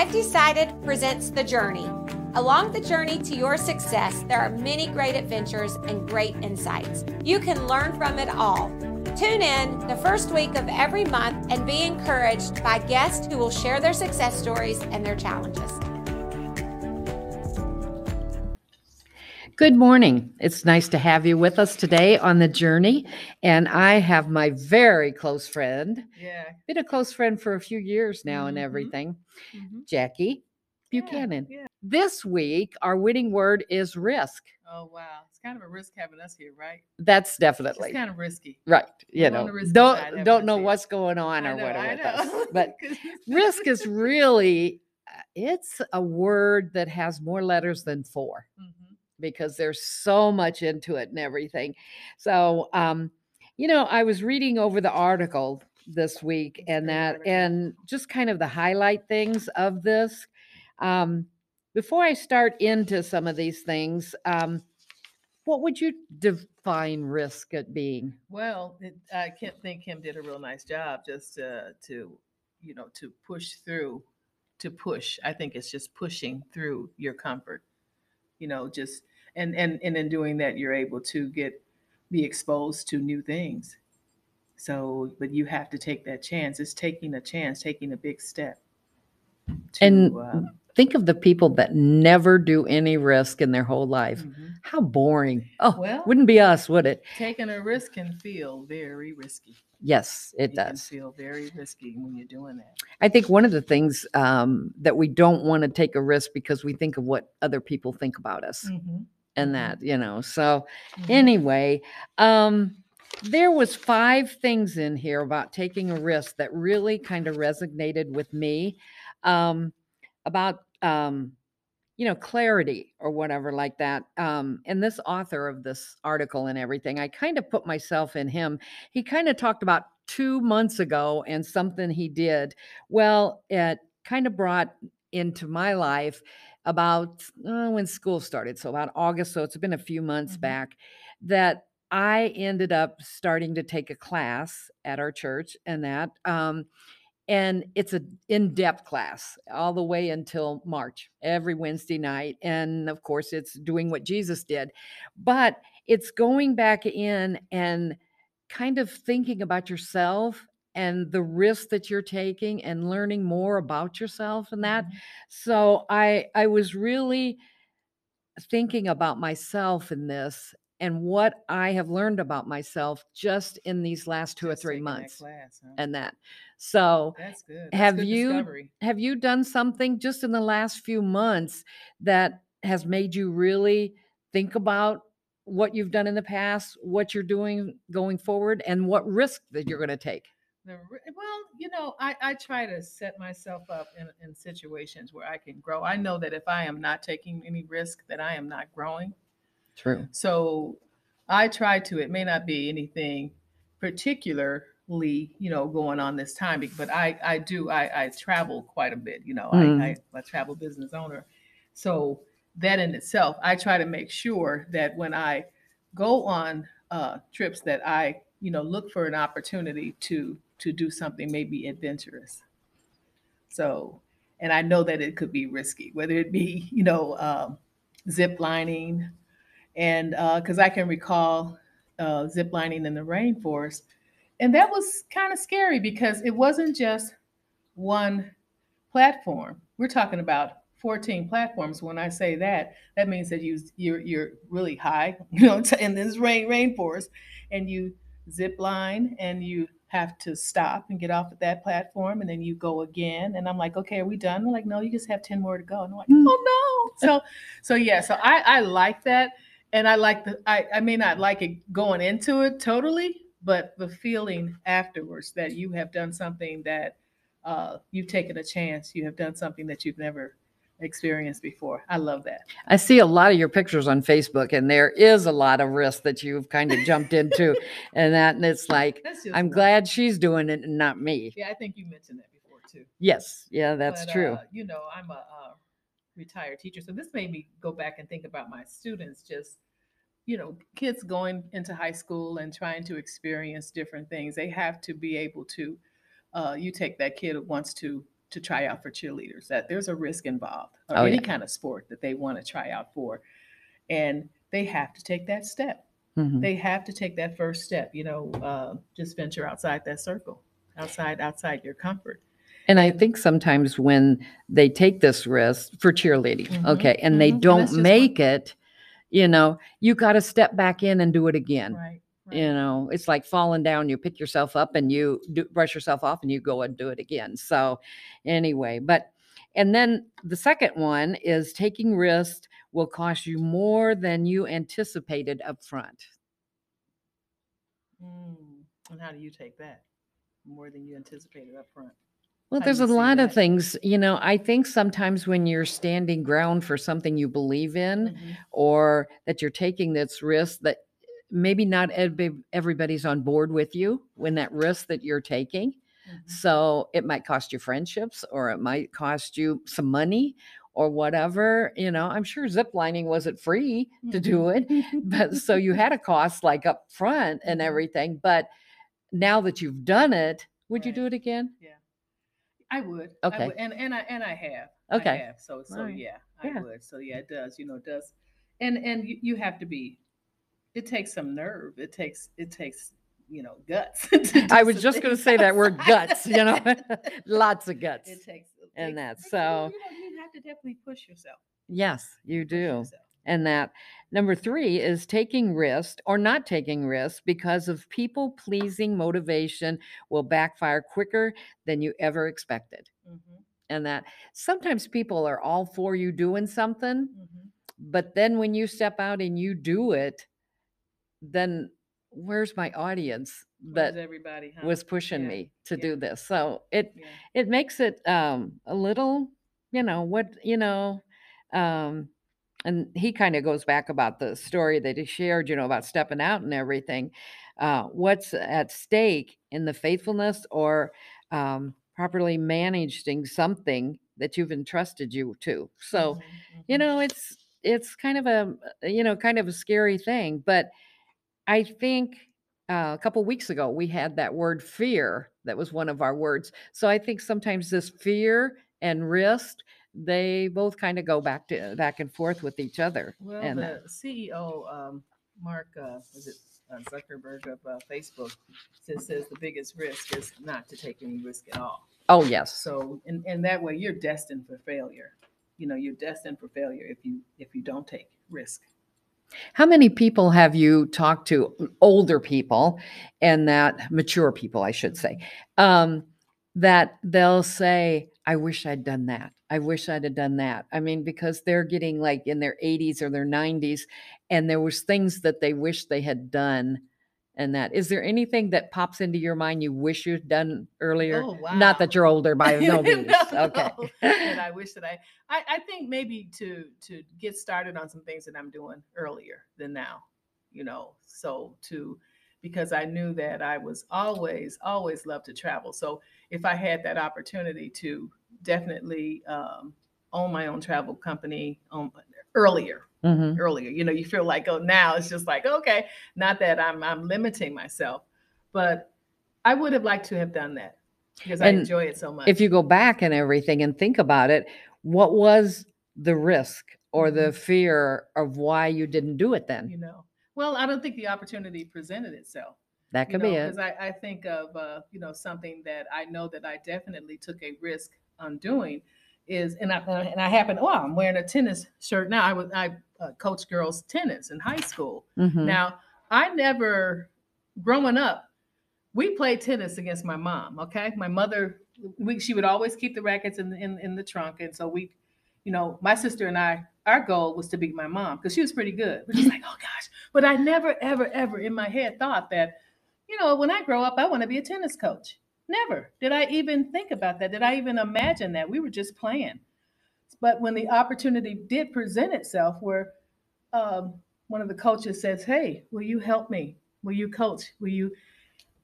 I've Decided presents The Journey. Along the journey to your success, there are many great adventures and great insights. You can learn from it all. Tune in the first week of every month and be encouraged by guests who will share their success stories and their challenges. Good morning. It's nice to have you with us today on the journey. And I have my very close friend, Yeah. been a close friend for a few years now and Mhm. everything, Mhm. Jackie Buchanan. yeah. This week, our winning word is risk. Oh wow, it's kind of a risk having us here, right? That's definitely. It's kind of risky. right. You I'm know, the risky side don't don't know here. what's going on I or know, what with us. But risk is really uh, it's a word that has more letters than four. Mhm. Because there's so much into it and everything. So, um, you know, I was reading over the article this week and that, and just kind of the highlight things of this. Um, before I start into some of these things, um, what would you define risk at being? Well, it, I can't think Kim did a real nice job just uh, to, you know, to push through, to push. I think it's just pushing through your comfort, you know, just and and and in doing that, you're able to get be exposed to new things. So, but you have to take that chance. It's taking a chance, taking a big step. To, And uh, think of the people that never do any risk in their whole life. mhm. How boring. Oh, Well- wouldn't be us, would it? taking a risk can feel very risky. Yes, it It can does. feel very risky when you're doing that. I think one of the things um, that we don't want to take a risk because we think of what other people think about us Mhm, and that, you know. So mhm. anyway, um, there was five things in here about taking a risk that really kind of resonated with me um, about um, you know clarity or whatever like that. Um, and this author of this article and everything, I kind of put myself in him. He kind of talked about two months ago and something he did. Well, it kind of brought into my life about uh, when school started, so about August. So it's been a few months Mhm. back that I ended up starting to take a class at our church and that. Um, and it's a in-depth class all the way until March, every Wednesday night. And of course, it's doing what Jesus did, but it's going back in and kind of thinking about yourself and the risks that you're taking and learning more about yourself and that. Mhm. So I I was really thinking about myself in this and what I have learned about myself just in these last two or three taking that months class, huh? and that. So That's good. That's have you discovery. have you done something just in the last few months that has made you really think about what you've done in the past, what you're doing going forward, and what risk that you're going to take? The well, you know, I, I try to set myself up in, in situations where I can grow. I know that if I am not taking any risk, that I am not growing. True. So I try to, it may not be anything particularly, you know, going on this time, but I, I do, I, I travel quite a bit, you know, Mm. I, I, I'm travel business owner. So that in itself, I try to make sure that when I go on uh, trips that I, you know, look for an opportunity to, to do something maybe adventurous. So, and I know that it could be risky, whether it be, you know, um, zip lining, and because I can recall uh, zip lining in the rainforest, and that was kind of scary because it wasn't just one platform. We're talking about 14 platforms. When I say that, that means that you you're you're really high, you know, in this rain rainforest, and you zip line and you have to stop and get off at that platform and then you go again and i'm like okay are we done? They're like no you just have 10 more to go. And i'm like Mm. oh no. So so yeah so i i like that and i like the i i may not like it going into it totally but the feeling afterwards that you have done something that uh, you've taken a chance you have done something that you've never experienced before i love that I see a lot of your pictures on Facebook, and there is a lot of risk that you've kind of jumped into, and that, and it's like, I'm one. glad she's doing it and not me. yeah i think you mentioned that before too Yes, yeah, that's But, true. uh, you know, I'm a, uh retired teacher, so this made me go back and think about my students. Just, you know, kids going into high school and trying to experience different things. They have to be able to. Uh, you take that kid who wants to to try out for cheerleaders. That there's a risk involved, or Oh, any yeah. kind of sport that they want to try out for, and they have to take that step. Mhm. They have to take that first step. You know, uh, just venture outside that circle, outside outside your comfort. And I think sometimes when they take this risk for cheerleading, Mhm, okay, and they mhm. And don't just one- make it, you know, you got to step back in and do it again. Right. You know, it's like falling down. You pick yourself up and you do, brush yourself off and you go and do it again. So, anyway, but and then the second one is taking risks will cost you more than you anticipated up front. Mm. And how do you take that? More than you anticipated up front. Well, How there's a lot of things, you know, I think sometimes when you're standing ground for something you believe in, Mhm. or that you're taking this risk that maybe not everybody's on board with you when that risk that you're taking. Mhm. So it might cost you friendships or it might cost you some money or whatever. You know, I'm sure zip lining wasn't free to do it, but so you had a cost like up front and Mhm. everything. But now that you've done it, would you do it again? Yeah. I would. I Okay. would. And and I and I have. I Okay. have. So so Alright. yeah, I Yeah. would. So yeah, it does. You know, it does. And and you, you have to be. It takes some nerve. It takes it takes you know guts. I was just going to say that word guts, you know, lots of guts. it takes and that, so- you know you have to definitely push yourself. Yes, you do. and that number three is taking risk or not taking risk because of people pleasing motivation will backfire quicker than you ever expected Mhm, and that sometimes people are all for you doing something mhm. but then when you step out and you do it then where's my audience Where's that everybody huh? was pushing Yeah, me to yeah. do this so it Yeah. it makes it um a little you know what you know um and he kind of goes back about the story that he shared you know about stepping out and everything uh what's at stake in the faithfulness or um properly managing something that you've entrusted you to so Mhm, you mhm. know it's it's kind of a you know kind of a scary thing but i think uh, a couple weeks ago we had that word fear that was one of our words so i think sometimes this fear and risk they both kind of go back to back and forth with each other Well, and the CEO, um, Mark, uh, was it uh, Zuckerberg of uh, Facebook, says, says the biggest risk is not to take any risk at all. oh yes So, in, in that way, you're destined for failure. You know, you're destined for failure if you if you don't take risk. How many people have you talked to older people and that mature people i should say um, that they'll say, I wish I'd done that. I wish I'd have done that. I mean, because they're getting like in their 80s or their 90s, and there was things that they wish they had done. And that is there anything that pops into your mind you wish you'd done earlier? Oh, wow. Not that you're older by no means. No, okay. no. and I wish that I, I, I think maybe to to get started on some things that I'm doing earlier than now, you know. So to because I knew that I was always always loved to travel. So if I had that opportunity to definitely um, own my own travel company um, earlier, Mhm. earlier. You know, you feel like, oh, now it's just like, okay, not that I'm I'm limiting myself, but I would have liked to have done that because I enjoy it so much. If you go back and everything and think about it, what was the risk or the Mhm. fear of why you didn't do it then? you know, well, I don't think the opportunity presented itself. That you could know, be it. because I, I think of uh, you know something that I know that I definitely took a risk on doing is and I and I happen oh I'm wearing a tennis shirt now I was I uh, coached girls tennis in high school Mhm. Now, I never, growing up, we played tennis against my mom. Okay, my mother, we, she would always keep the rackets in the in, in the trunk, and so we, you know, my sister and I, our goal was to beat my mom because she was pretty good. We're just like, oh gosh, but I never, ever, ever in my head thought that, you know, when I grow up, I want to be a tennis coach. Never did I even think about that. Did I even imagine that? We were just playing. But when the opportunity did present itself, where um, one of the coaches says, Hey, will you help me? Will you coach? Will you?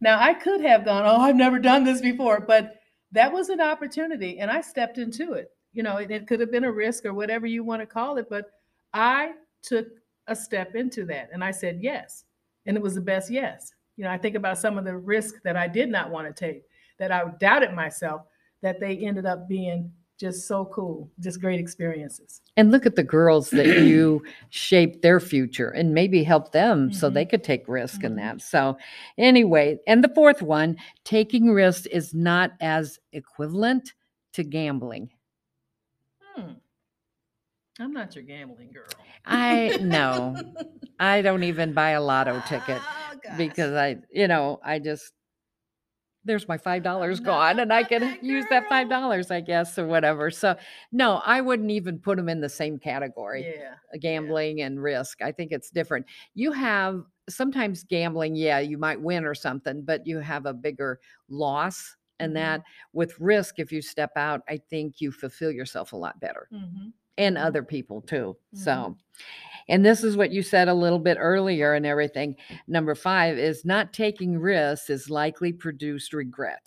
Now, I could have gone, Oh, I've never done this before, but that was an opportunity and I stepped into it. You know, it, it could have been a risk or whatever you want to call it, but I took a step into that and I said yes. And it was the best yes. You know, I think about some of the risks that I did not want to take, that I doubted myself, that they ended up being just so cool, just great experiences. And look at the girls that you shaped their future and maybe help them so they could take risk in Mhm. that. So, anyway, and the fourth one, taking risks is not as equivalent to gambling. Hmm. I'm not your gambling girl. I no, I don't even buy a lotto ticket Oh, because I, you know, I just there's my five dollars gone, and I can use that five dollars I guess, or whatever. So, no, I wouldn't even put them in the same category. yeah. uh, gambling and risk. I think it's different. You have sometimes gambling, yeah, you might win or something, but you have a bigger loss. And Mhm. that with risk, if you step out, I think you fulfill yourself a lot better hmm and other people too. Mhm. So, and this is what you said a little bit earlier and everything. Number five is not taking risks is likely produced regret.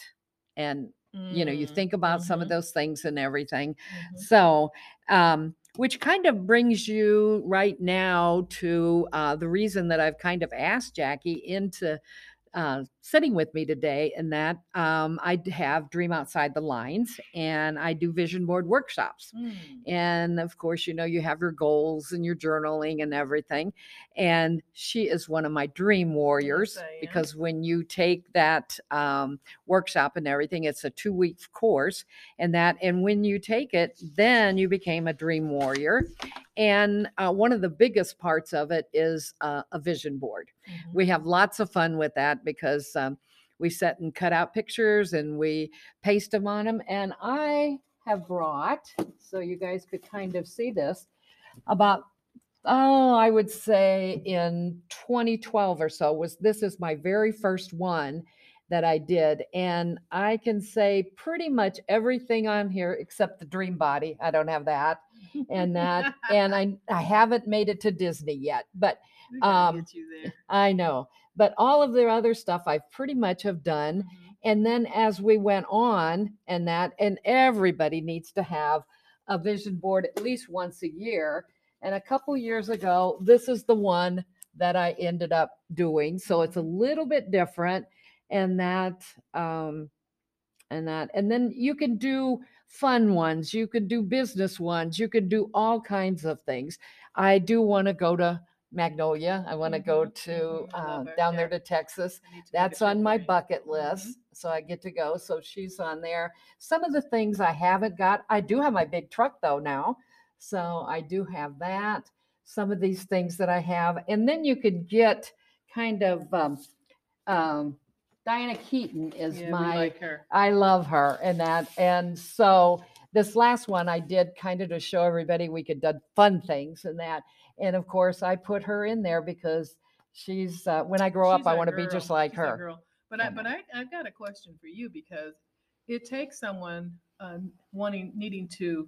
And, you know, you think about some of those things and everything. Mm-hmm. So, um, which kind of brings you right now to uh, the reason that I've kind of asked Jackie into uh, sitting with me today, and that um, I have Dream Outside the Lines and I do vision board workshops. Mm. And of course, you know, you have your goals and your journaling and everything. And she is one of my dream warriors because when you take that um, workshop and everything, it's a two week course. And that, and when you take it, then you became a dream warrior. And uh, one of the biggest parts of it is uh, a vision board. Mhm. We have lots of fun with that because um, we set and cut out pictures and we paste them on them. And I have brought, so you guys could kind of see this, about oh, I would say in 2012 or so was this is my very first one that I did. And I can say pretty much everything on here except the dream body. I don't have that. And that, and I I haven't made it to Disney yet, but um, get you there. I know. But all of the other stuff I pretty much have done. Mhm. And then as we went on and that, and everybody needs to have a vision board at least once a year. And a couple years ago, this is the one that I ended up doing. So it's a little bit different. And that, um, and that, and then you can do fun ones, you can do business ones, you can do all kinds of things. I do want to go to Magnolia. I want to go Mhm, to mhm, uh, love her, down there yeah. to Texas. I need to That's on my bucket Mhm. list. So I get to go. So she's on there. Some of the things I haven't got, I do have my big truck though now. So I do have that. Some of these things that I have. And then you could get kind of um, um, Diane Keaton is Yeah, we my like her. I love her and that. And so this last one I did kind of to show everybody we could do fun things and that. And of course, I put her in there because she's uh, when I grow up, I want to be just like She's her. But I, I but I, I've got a question for you because it takes someone um, wanting, needing to,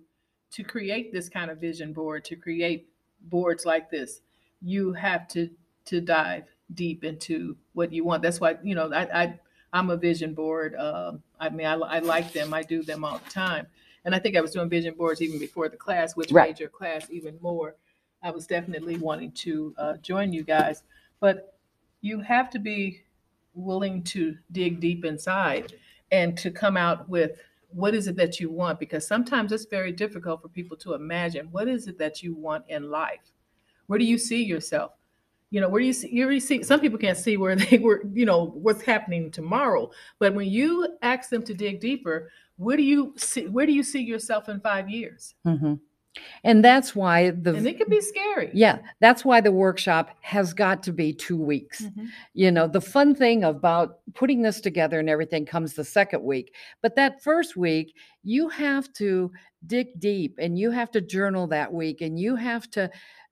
to create this kind of vision board, to create boards like this. You have to, to dive deep into what you want. That's why, you know, I, I, I'm a vision board. Um, I mean, I, I like them. I do them all the time. And I think I was doing vision boards even before the class, which Right. made your class even more. I was definitely wanting to uh, join you guys, but you have to be willing to dig deep inside and to come out with what is it that you want because sometimes it's very difficult for people to imagine what is it that you want in life. Where do you see yourself? You know where do you see you see some people can't see where they were you know what's happening tomorrow but when you ask them to dig deeper where do you see where do you see yourself in five years? Mhm. And that's why the and it can be scary yeah, that's why the workshop has got to be two weeks. Mhm. you know the fun thing about putting this together and everything comes the second week but that first week you have to dig deep and you have to journal that week and you have to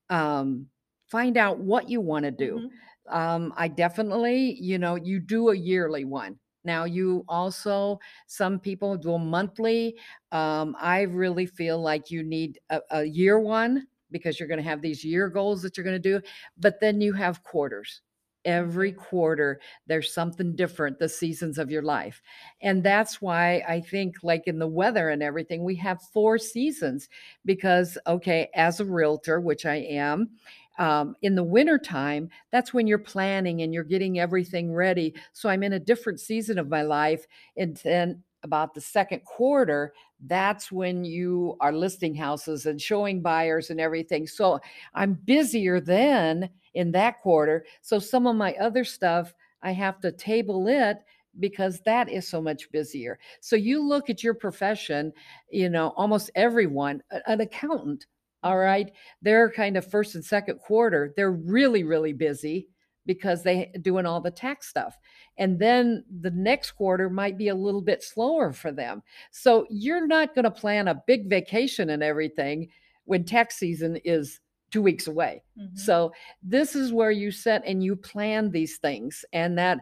um, find out what you want to do Mhm. um, i definitely you know you do a yearly one now you also some people do a monthly um, i really feel like you need a, a year one because you're going to have these year goals that you're going to do but then you have quarters. Every quarter there's something different the seasons of your life. And that's why i think like in the weather and everything we have four seasons because okay as a realtor which i am um, in the wintertime that's when you're planning and you're getting everything ready so i'm in a different season of my life and then about the second quarter, that's when you are listing houses and showing buyers and everything. So I'm busier then in that quarter. So some of my other stuff, I have to table it because that is so much busier. So you look at your profession, you know, almost everyone, an accountant, all right, they're kind of first and second quarter, they're really, really busy because they doing all the tax stuff. And then the next quarter might be a little bit slower for them. So you're not going to plan a big vacation and everything when tax season is two weeks away. Mhm. So this is where you set and you plan these things and that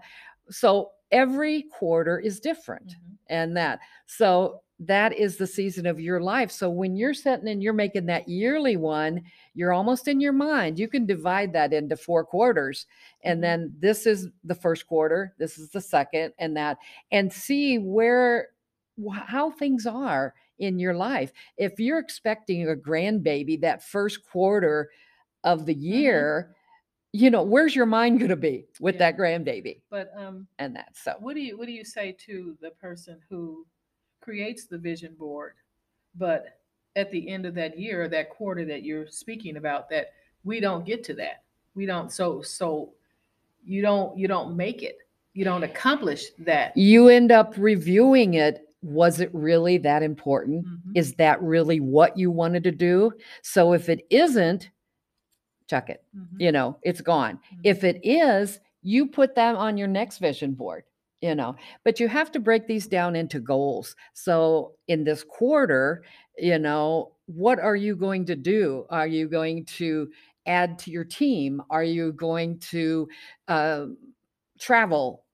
so every quarter is different Mhm. and that so that is the season of your life. So when you're sitting and you're making that yearly one, you're almost in your mind. You can divide that into four quarters and Mhm. then this is the first quarter, this is the second and that and see where how things are in your life. If you're expecting a grandbaby that first quarter of the year, you know, where's your mind going to be with Yeah. that grandbaby But um, and that? So, what do you what do you say to the person who creates the vision board, but at the end of that year or that quarter that you're speaking about, that we don't get to that, we don't. So so you don't you don't make it, you don't accomplish that. you end up reviewing it. Was it really that important? Mhm. Is that really what you wanted to do? So, if it isn't, chuck it. Mhm. You know, it's gone. Mhm. If it is, you put that on your next vision board, you know, but you have to break these down into goals. So in this quarter, you know, what are you going to do? Are you going to add to your team? Are you going to uh, travel,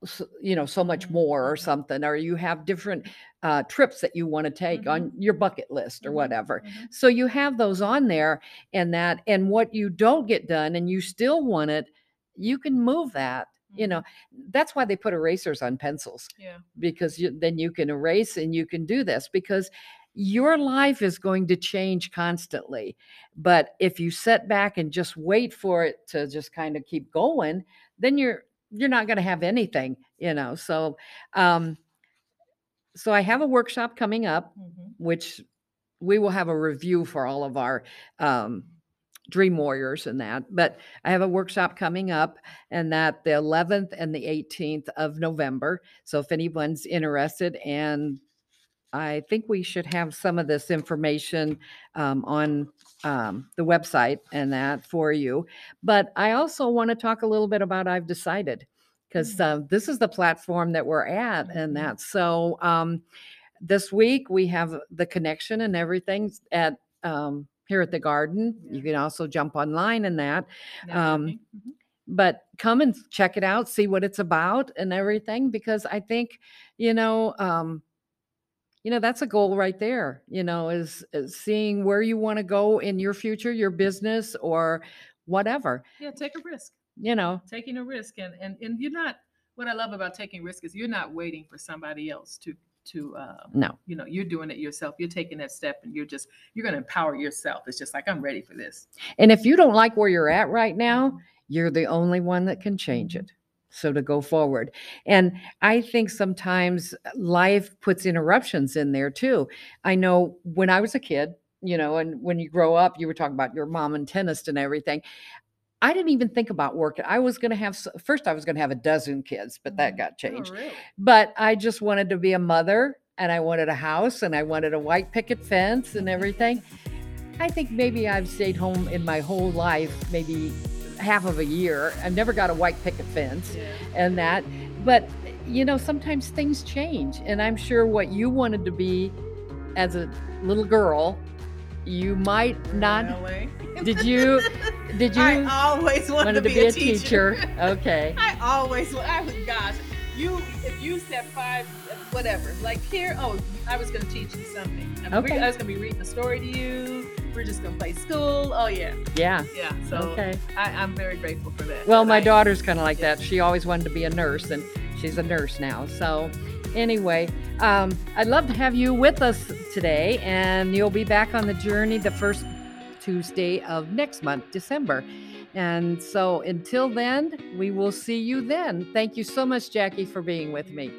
you know, so much more or mhm. something? Or you have different uh, trips that you want to take on your bucket list or Mhm, whatever. mhm. So you have those on there and that, and what you don't get done and you still want it, you can move that. You know, that's why they put erasers on pencils Yeah. because you, then you can erase and you can do this because your life is going to change constantly. But if you sit back and just wait for it to just kind of keep going, then you're you're not going to have anything, you know. So um so I have a workshop coming up Mhm. which we will have a review for all of our um, dream warriors and that. But I have a workshop coming up, and that the 11th and the 18th of November. So if anyone's interested, and I think we should have some of this information um, on um, the website and that for you. But I also want to talk a little bit about I've decided because Mm. uh, this is the platform that we're at and Mhm. that. So um, this week we have the connection and everything at um, here at the garden. You can also jump online and that Um. Mhm. but come and check it out, see what it's about and everything, because I think, you know, um, you know, that's a goal right there, you know, is, is seeing where you want to go in your future, your business or whatever, Yeah, take a risk. you know. taking a risk and and and you're not what i love about taking risk is you're not waiting for somebody else to to uh, No. you know you're doing it yourself you're taking that step and you're just you're going to empower yourself it's just like i'm ready for this And if you don't like where you're at right now, you're the only one that can change Mhm. it. So to go forward. And I think sometimes life puts interruptions in there too. I know when I was a kid, you know, and when you grow up, you were talking about your mom and tennis and everything. I didn't even think about working. I was going to have, first, I was going to have a dozen kids, but that Mhm. got Oh, changed. really? But I just wanted to be a mother and I wanted a house and I wanted a white picket fence and everything. I think maybe I've stayed home in my whole life, maybe half of a year. I've never got a white picket fence yeah and that. But, you know, sometimes things change. And I'm sure what you wanted to be as a little girl, you might not. Did you? Did you i always wanted, wanted to be, a teacher, Okay. i always wa- i was gosh you if you said five whatever like here oh i was going to teach you something I, mean, Okay. I was going to be reading a story to you we're just going to play school oh yeah Yeah. yeah so Okay. I, i'm very grateful for that Well, my I- daughter's kind of like that. She always wanted to be a nurse, and she's a nurse now. So, anyway, um, I'd love to have you with us today, and you'll be back on the journey the first Tuesday of next month, December. And so, until then, we will see you then. Thank you so much, Jackie, for being with me.